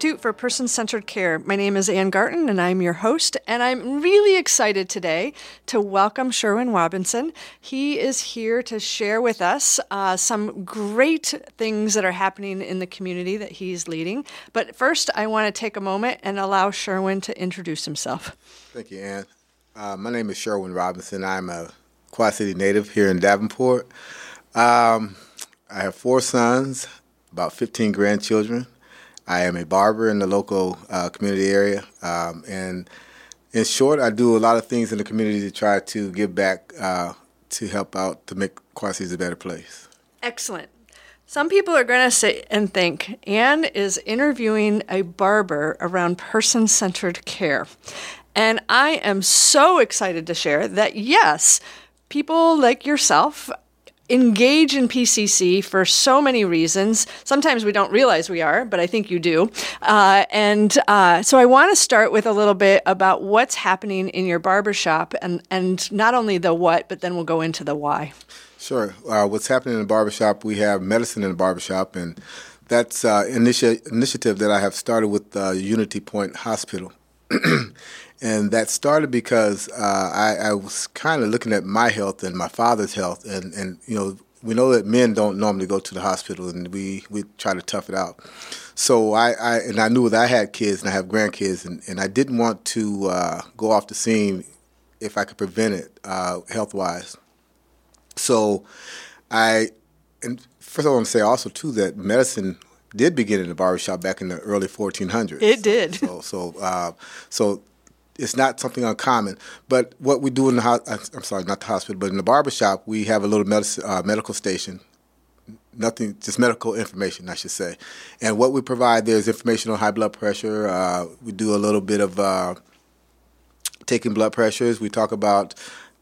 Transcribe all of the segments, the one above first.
Institute for Person Centered Care. My name is Ann Garton, and I'm your host. And I'm really excited today to welcome Sherwin Robinson. He is here to share with us uh, some great things that are happening in the community that he's leading. But first, I want to take a moment and allow Sherwin to introduce himself. Thank you, Ann. Uh, my name is Sherwin Robinson. I'm a Quad City native here in Davenport. Um, I have four sons, about 15 grandchildren. I am a barber in the local uh, community area. Um, and in short, I do a lot of things in the community to try to give back uh, to help out to make Quad Cities a better place. Excellent. Some people are going to sit and think Ann is interviewing a barber around person centered care. And I am so excited to share that yes, people like yourself engage in PCC for so many reasons. Sometimes we don't realize we are, but I think you do. Uh, and uh, so I want to start with a little bit about what's happening in your barbershop and, and not only the what, but then we'll go into the why. Sure. Uh, what's happening in the barbershop, we have medicine in the barbershop, and that's uh, initi- initiative that I have started with uh, UnityPoint Hospital. and that started because uh, I, I, was kind of looking at my health and my father's health, and, and you know we know that men don't normally go to the hospital, and we, we try to tough it out. So I, I and I knew that I had kids and I have grandkids, and, and I didn't want to uh, go off the scene if I could prevent it uh, health wise. So I and first I want to say also too that medicine did begin in the barbershop back in the early 1400s. It did. So so uh, so it's not something uncommon. But what we do in the ho- I'm sorry, not the hospital, but in the barbershop, we have a little medicine, uh, medical station. Nothing, just medical information, I should say. And what we provide there is information on high blood pressure. Uh, we do a little bit of uh, taking blood pressures. We talk about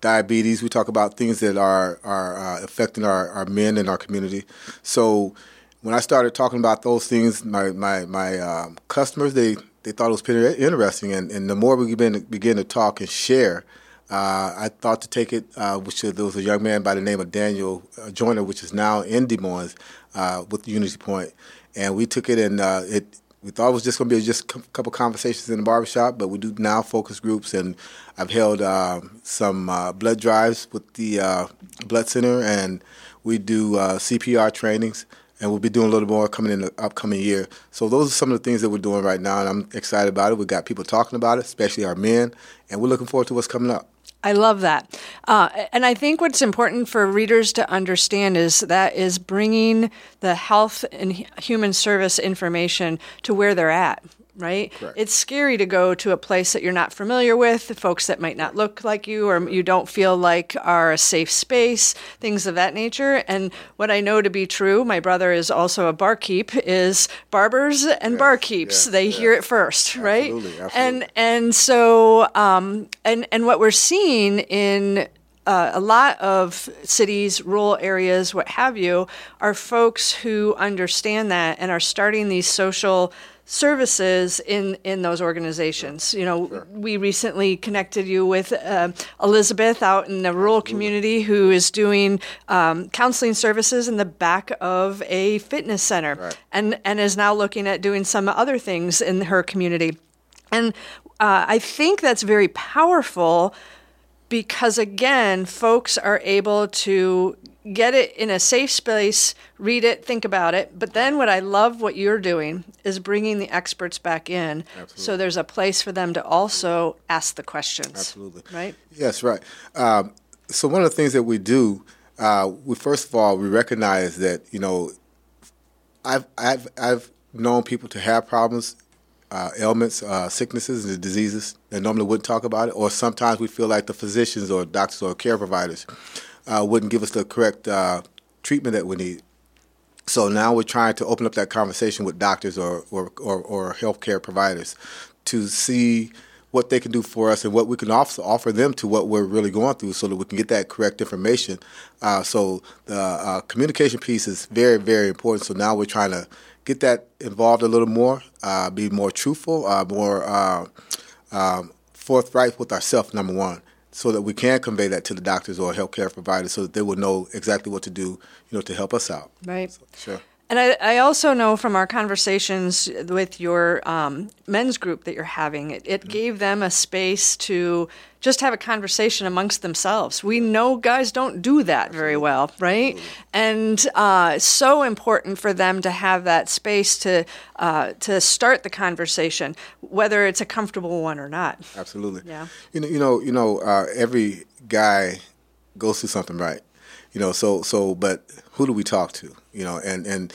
diabetes. We talk about things that are are uh, affecting our, our men in our community. So when I started talking about those things, my my my um, customers they they thought it was pretty interesting, and, and the more we begin to, begin to talk and share, uh, I thought to take it. Uh, which there was a young man by the name of Daniel uh, Joyner, which is now in Des Moines uh, with UnityPoint, and we took it and uh, it. We thought it was just going to be just a couple conversations in the barbershop, but we do now focus groups, and I've held um, some uh, blood drives with the blood center, and we do CPR trainings and we'll be doing a little more coming in the upcoming year. So those are some of the things that we're doing right now, and I'm excited about it. We've got people talking about it, especially our men, and we're looking forward to what's coming up. I love that. Uh, and I think what's important for readers to understand is that is bringing the health and human service information to where they're at right? Correct. It's scary to go to a place that you're not familiar with, the folks that might not look like you or you don't feel like are a safe space, things of that nature. And what I know to be true, my brother is also a barkeep, is barbers and yes, barkeeps. Yes, they yes. hear it first, right? Absolutely, absolutely. And and so um, and and what we're seeing in uh, a lot of cities, rural areas, what have you, are folks who understand that and are starting these social services in in those organizations. You know, sure. we recently connected you with uh, Elizabeth out in the rural community who is doing um, counseling services in the back of a fitness center, right. and and is now looking at doing some other things in her community, and uh, I think that's very powerful because again, folks are able to get it in a safe space, read it, think about it. But then what I love what you're doing is bringing the experts back in. Absolutely. So there's a place for them to also ask the questions. Absolutely. Right? Yes, right. Um, so one of the things that we do, uh, we first of all, we recognize that, you know, I've, I've, I've known people to have problems uh, ailments, uh, sicknesses, and diseases that normally wouldn't talk about it, or sometimes we feel like the physicians or doctors or care providers uh, wouldn't give us the correct uh, treatment that we need. So now we're trying to open up that conversation with doctors or, or, or, or healthcare providers to see what they can do for us and what we can also offer them to what we're really going through so that we can get that correct information. Uh, so the uh, communication piece is very, very important. So now we're trying to get that involved a little more, uh, be more truthful, uh, more uh, um, forthright with ourselves, number one so that we can convey that to the doctors or healthcare providers so that they will know exactly what to do, you know, to help us out. Right. So, sure. And I, I also know from our conversations with your um, men's group that you're having, it, it gave them a space to just have a conversation amongst themselves. We know guys don't do that very well, right? And uh, so important for them to have that space to uh, to start the conversation, whether it's a comfortable one or not. Absolutely. Yeah. You know, you know, you know. Uh, every guy goes through something, right? You know, so so, but who do we talk to? You know, and and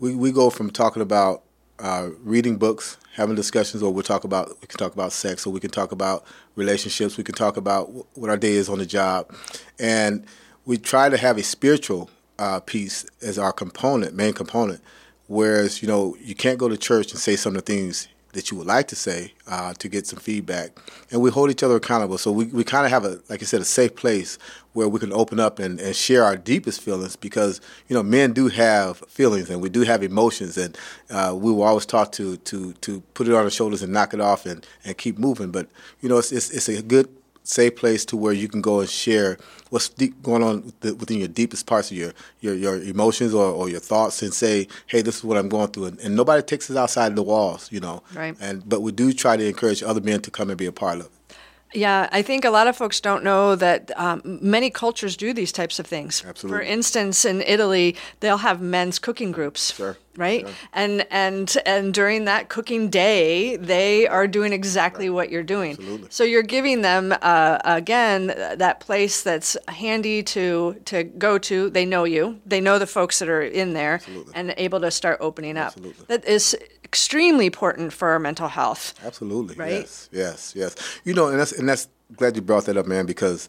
we we go from talking about uh, reading books, having discussions, or we talk about we can talk about sex, or we can talk about relationships, we can talk about what our day is on the job, and we try to have a spiritual uh, piece as our component, main component. Whereas you know you can't go to church and say some of the things that you would like to say uh, to get some feedback. And we hold each other accountable. So we, we kind of have a, like I said, a safe place where we can open up and, and share our deepest feelings because, you know, men do have feelings and we do have emotions. And uh, we were always taught to, to, to put it on our shoulders and knock it off and, and keep moving. But, you know, it's, it's, it's a good safe place to where you can go and share what's deep going on within your deepest parts of your your, your emotions or, or your thoughts and say hey this is what i'm going through. And, and nobody takes us outside the walls you know? Right. And but we do try to encourage other men to come and be a part of it yeah, I think a lot of folks don't know that um, many cultures do these types of things. Absolutely. For instance, in Italy, they'll have men's cooking groups. Sure. Right, Sure. and and and during that cooking day, they are doing exactly what you're doing. Absolutely. So you're giving them uh, again that place that's handy to to go to. They know you. They know the folks that are in there, Absolutely. and able to start opening up. Absolutely. That is extremely important for our mental health. Absolutely. Right? Yes. Yes. Yes. You know, and that's and that's glad you brought that up, man, because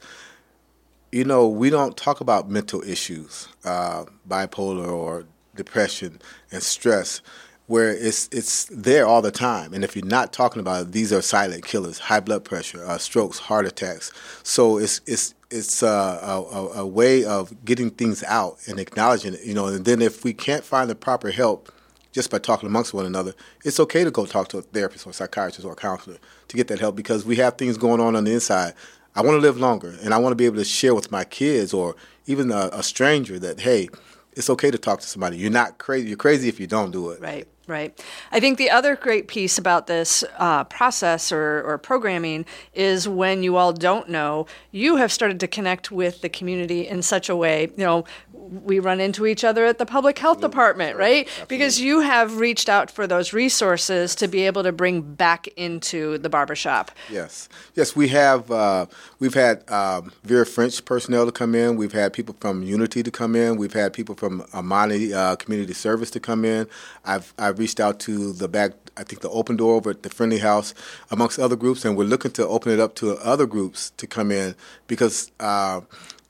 you know we don't talk about mental issues, uh, bipolar or depression and stress, where it's it's there all the time. And if you're not talking about it, these are silent killers: high blood pressure, uh, strokes, heart attacks. So it's it's it's uh, a, a, a way of getting things out and acknowledging it. You know, and then if we can't find the proper help just by talking amongst one another, it's okay to go talk to a therapist or a psychiatrist or a counselor to get that help because we have things going on on the inside. I want to live longer, and I want to be able to share with my kids or even a, a stranger that hey, it's okay to talk to somebody. You're not crazy. You're crazy if you don't do it. Right, right. I think the other great piece about this uh, process or, or programming is when you all don't know, you have started to connect with the community in such a way. You know, we run into each other at the public health department, right? Because you have reached out for those resources to be able to bring back into the barbershop. Yes, yes, we have. Uh, we've had um, Vera French personnel to come in. We've had people from Unity to come in. We've had people from Amani uh, Community Service to come in. I've I've reached out to the back. I think the Open Door over at the Friendly House, amongst other groups, and we're looking to open it up to other groups to come in because uh,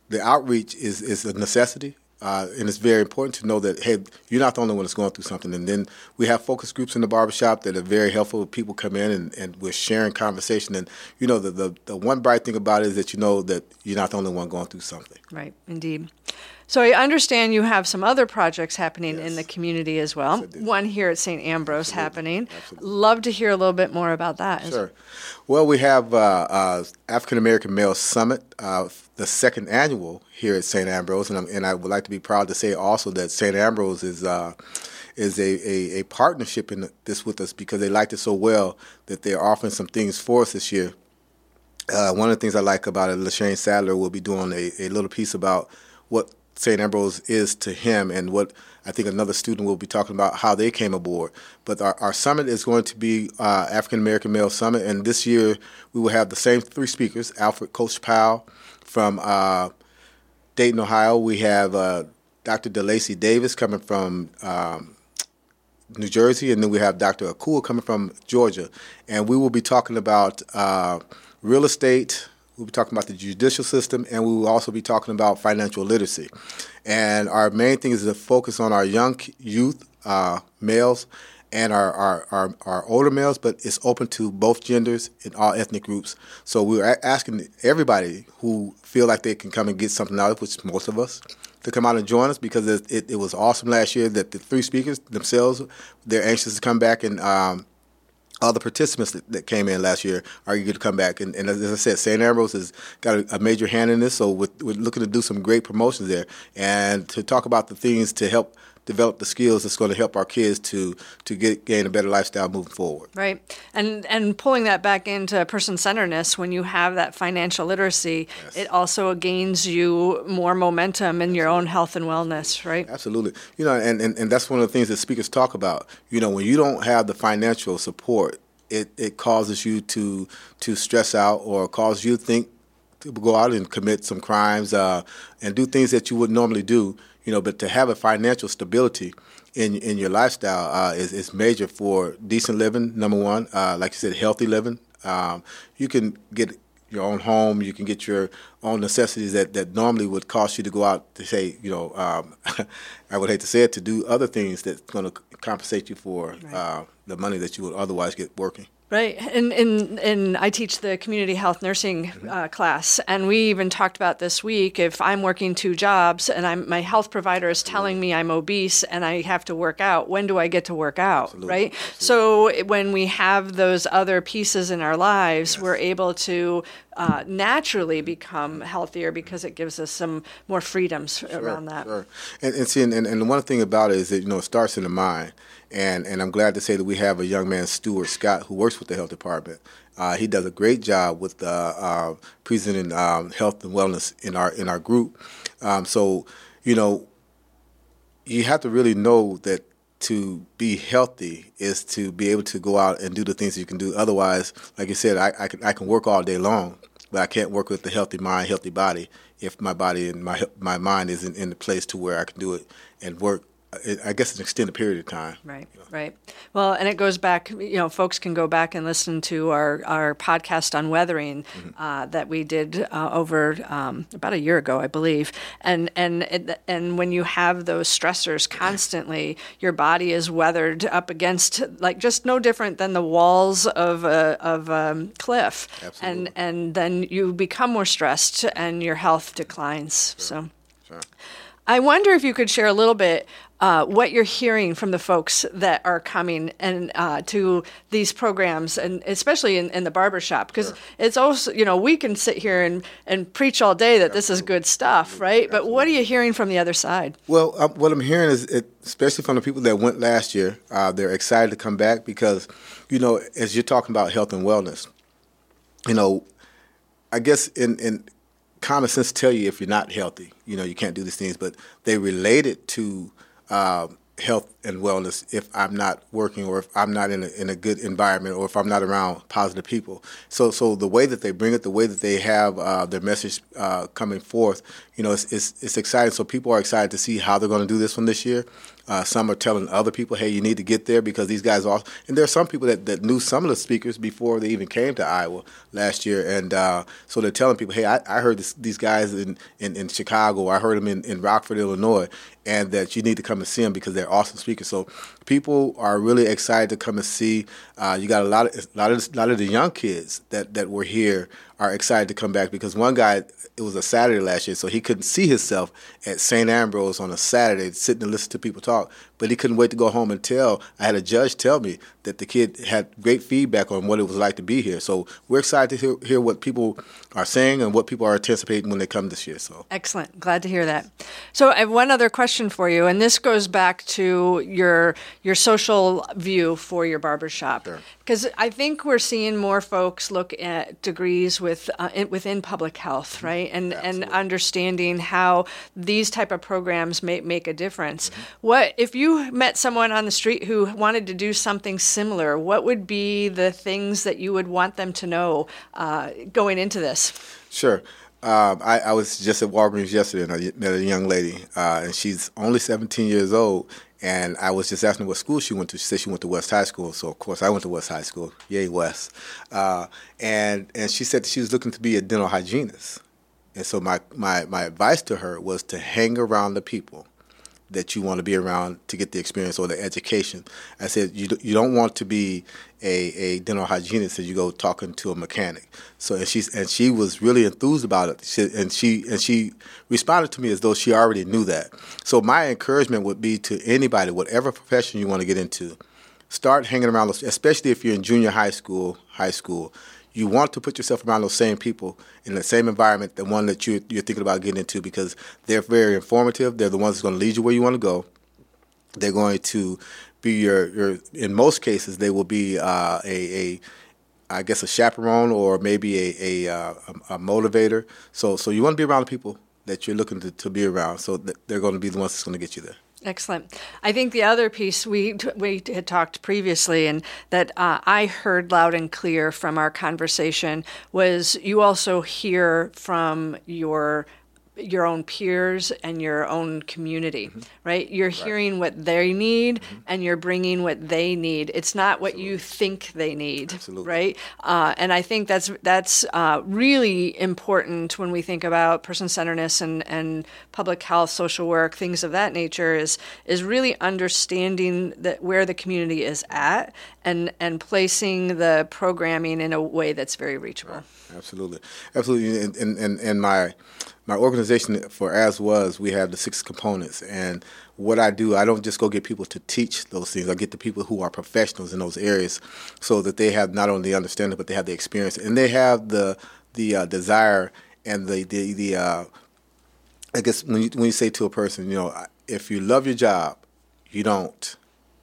the outreach is is a necessity. Uh, and it's very important to know that hey, you're not the only one that's going through something. And then we have focus groups in the barbershop that are very helpful. People come in and, and we're sharing conversation. And you know, the, the the one bright thing about it is that you know that you're not the only one going through something. Right, indeed. So I understand you have some other projects happening in the community as well. Yes, One here at St. Ambrose happening. Absolutely. Love to hear a little bit more about that. Sure. Well, we have uh, uh, African American Male Summit, uh, the second annual here at St. Ambrose, and, and I would like to be proud to say also that St. Ambrose is uh, is a, a, a partnership in this with us because they liked it so well that they're offering some things for us this year. Uh, one of the things I like about it, Lashane Sadler will be doing a, a little piece about what St. Ambrose is to him and what I think another student will be talking about how they came aboard. But our, our summit is going to be uh, African American Male Summit, and this year we will have the same three speakers Alfred Coach Powell from uh, Dayton, Ohio. We have uh, Dr. DeLacy Davis coming from um, New Jersey, and then we have Dr. Akua coming from Georgia. And we will be talking about uh, real estate, we'll be talking about the judicial system, and we will also be talking about financial literacy. And our main thing is to focus on our young youth, uh, males, and our, our, our, our older males, but it's open to both genders and all ethnic groups. So we're asking everybody who feel like they can come and get something out of it, which most of us, to come out and join us because it, it, it was awesome last year that the three speakers themselves, they're anxious to come back and um, all the participants that, that came in last year are eager to come back. And, and as I said, St. Ambrose has got a, a major hand in this, so we're, we're looking to do some great promotions there and to talk about the things to help develop the skills that's going to help our kids to to get gain a better lifestyle moving forward. Right, and and pulling that back into person centeredness, when you have that financial literacy, yes. it also gains you more momentum in your own health and wellness. Right. Absolutely. You know, and, and and that's one of the things that speakers talk about. You know, when you don't have the financial support it, it causes you to to stress out or cause you to think to go out and commit some crimes uh, and do things that you would normally do. You know, but to have a financial stability in in your lifestyle uh, is is major for decent living. Number one, uh, like you said, healthy living. Um, you can get your own home. You can get your own necessities that, that normally would cost you to go out to say, you know, um, I would hate to say it, to do other things that's going to compensate you for right. uh, the money that you would otherwise get working. Right, and, and and I teach the community health nursing mm-hmm. uh, class, and we even talked about this week. If I'm working two jobs and I'm my health provider is telling me I'm obese and I have to work out, when do I get to work out? Absolutely. Right. Absolutely. So when we have those other pieces in our lives, yes. we're able to uh, naturally become healthier because it gives us some more freedoms sure, around that. Sure. And, and see, and, and the one thing about it is that you know it starts in the mind. And, and I'm glad to say that we have a young man, Stuart Scott, who works with the health department. Uh, he does a great job with uh, uh, presenting um, health and wellness in our in our group. Um, so, you know, you have to really know that to be healthy is to be able to go out and do the things that you can do. Otherwise, like you said, I, I can I can work all day long, but I can't work with the healthy mind, healthy body if my body and my my mind isn't in the place to where I can do it and work I guess an extended period of time. Right, you know. right. Well, and it goes back. You know, folks can go back and listen to our, our podcast on weathering mm-hmm. uh, that we did uh, over um, about a year ago, I believe. And and and when you have those stressors constantly, your body is weathered up against like just no different than the walls of a of a cliff. Absolutely. And and then you become more stressed, and your health declines. Sure. So. Sure. I wonder if you could share a little bit uh, what you're hearing from the folks that are coming and uh, to these programs, and especially in, in the barbershop, because sure. it's also, you know, we can sit here and, and preach all day that Absolutely. this is good stuff, right? Absolutely. But what are you hearing from the other side? Well, uh, what I'm hearing is, it, especially from the people that went last year, uh, they're excited to come back because, you know, as you're talking about health and wellness, you know, I guess in, in common sense tell you if you're not healthy, you know, you can't do these things, but they relate it to um, health and wellness if I'm not working or if I'm not in a, in a good environment or if I'm not around positive people. So so the way that they bring it, the way that they have uh, their message uh, coming forth, you know, it's, it's, it's exciting. So people are excited to see how they're going to do this one this year. Uh, some are telling other people, hey, you need to get there because these guys are. And there are some people that, that knew some of the speakers before they even came to Iowa last year. And uh, so they're telling people, hey, I, I heard this, these guys in, in, in, Chicago, I heard them in, in Rockford, Illinois, and that you need to come and see them because they're awesome speakers. So people are really excited to come and see. Uh, you got a lot of a lot of a lot of the young kids that that were here are excited to come back because one guy it was a Saturday last year, so he couldn't see himself at St. Ambrose on a Saturday sitting and listen to people talk. But he couldn't wait to go home and tell. I had a judge tell me that the kid had great feedback on what it was like to be here. So we're excited to hear, hear what people are saying and what people are anticipating when they come this year. So excellent, glad to hear that. So I have one other question for you, and this goes back to your your social view for your barbershop. Sure because I think we're seeing more folks look at degrees with uh, in, within public health, mm-hmm. right, and Absolutely. and understanding how these type of programs may make a difference. Mm-hmm. What if you met someone on the street who wanted to do something similar? What would be the things that you would want them to know uh, going into this? Sure. Um, I, I, was just at Walgreens yesterday and I met a young lady, uh, and she's only 17 years old, and I was just asking what school she went to. She said she went to West High School. So of course I went to West High School. Yay West. Uh, and and she said she was looking to be a dental hygienist. And so my, my, my advice to her was to hang around the people that you want to be around to get the experience or the education. I said you you don't want to be a, a dental hygienist as you go talking to a mechanic. So and she's and she was really enthused about it. She, and she and she responded to me as though she already knew that. So my encouragement would be to anybody, whatever profession you want to get into, start hanging around, especially if you're in junior high school, high school you want to put yourself around those same people in the same environment, the one that you, you're thinking about getting into, because they're very informative. They're the ones that's going to lead you where you want to go. They're going to be your, your in most cases, they will be uh, a, a I guess a chaperone or maybe a, a, uh, a, motivator. So so you want to be around the people that you're looking to, to be around. So they're going to be the ones that's going to get you there. Excellent. I think the other piece we we had talked previously, and that uh, I heard loud and clear from our conversation was you also hear from your your own peers and your own community, mm-hmm. right? You're right. hearing what they need mm-hmm. and you're bringing what they need. It's not what Absolutely. you think they need, Absolutely. right? Uh, and I think that's that's uh, really important when we think about person-centeredness and, and public health, social work, things of that nature. Is is really understanding that where the community is at and and placing the programming in a way that's very reachable. Absolutely, absolutely, and and, and, and my my organization for ASWAS we have the six components. And what i do i don't just go get people to teach those things. I get the people who are professionals in those areas so that they have not only the understanding but they have the experience. And they have the the uh, desire and the the, the uh, i guess when you, when you say to a person you know if you love your job you don't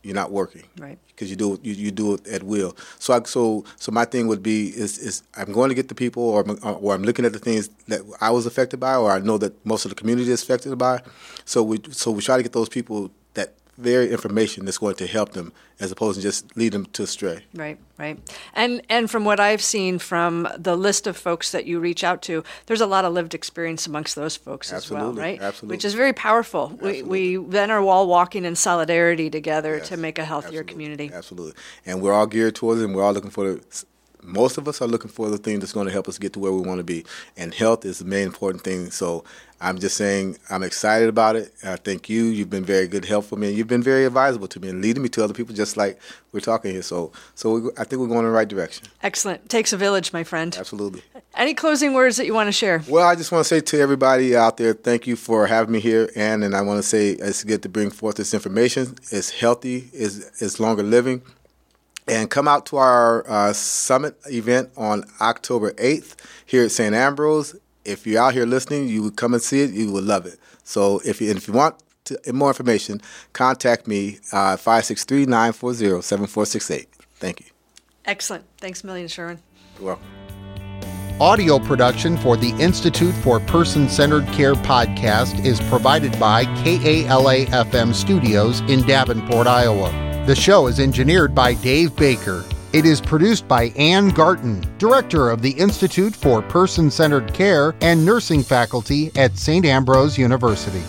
you're not working right because you do it you, you do it at will. So I, so so my thing would be is is I'm going to get the people or or I'm looking at the things that I was affected by or I know that most of the community is affected by. So we so we try to get those people very information that's going to help them as opposed to just lead them to stray. Right, right. And and from what I've seen from the list of folks that you reach out to, there's a lot of lived experience amongst those folks Absolutely. as well, right? Absolutely. Which is very powerful. Absolutely. We, we then are all walking in solidarity together yes. to make a healthier Absolutely. community. Absolutely. And we're all geared towards it and we're all looking for the most of us are looking for the thing that's going to help us get to where we want to be. And health is the main important thing. So I'm just saying I'm excited about it. I thank you. You've been very good help for me, and you've been very advisable to me and leading me to other people, just like we're talking here. So, so we, I think we're going in the right direction. Excellent. Takes a village, my friend. Absolutely. Any closing words that you want to share? Well, I just want to say to everybody out there, thank you for having me here, and and I want to say it's good to bring forth this information. It's healthy. It's, it's longer living and come out to our uh, summit event on October 8th here at St. Ambrose. If you're out here listening, you would come and see it. You would love it. So if you, if you want to, more information, contact me uh, 563 940 7468. Thank you. Excellent. Thanks a million, Sherwin. You're welcome. Audio production for the Institute for Person Centered Care podcast is provided by KALA FM Studios in Davenport, Iowa. The show is engineered by Dave Baker. It is produced by Ann Garton, Director of the Institute for Person Centered Care and Nursing Faculty at St. Ambrose University.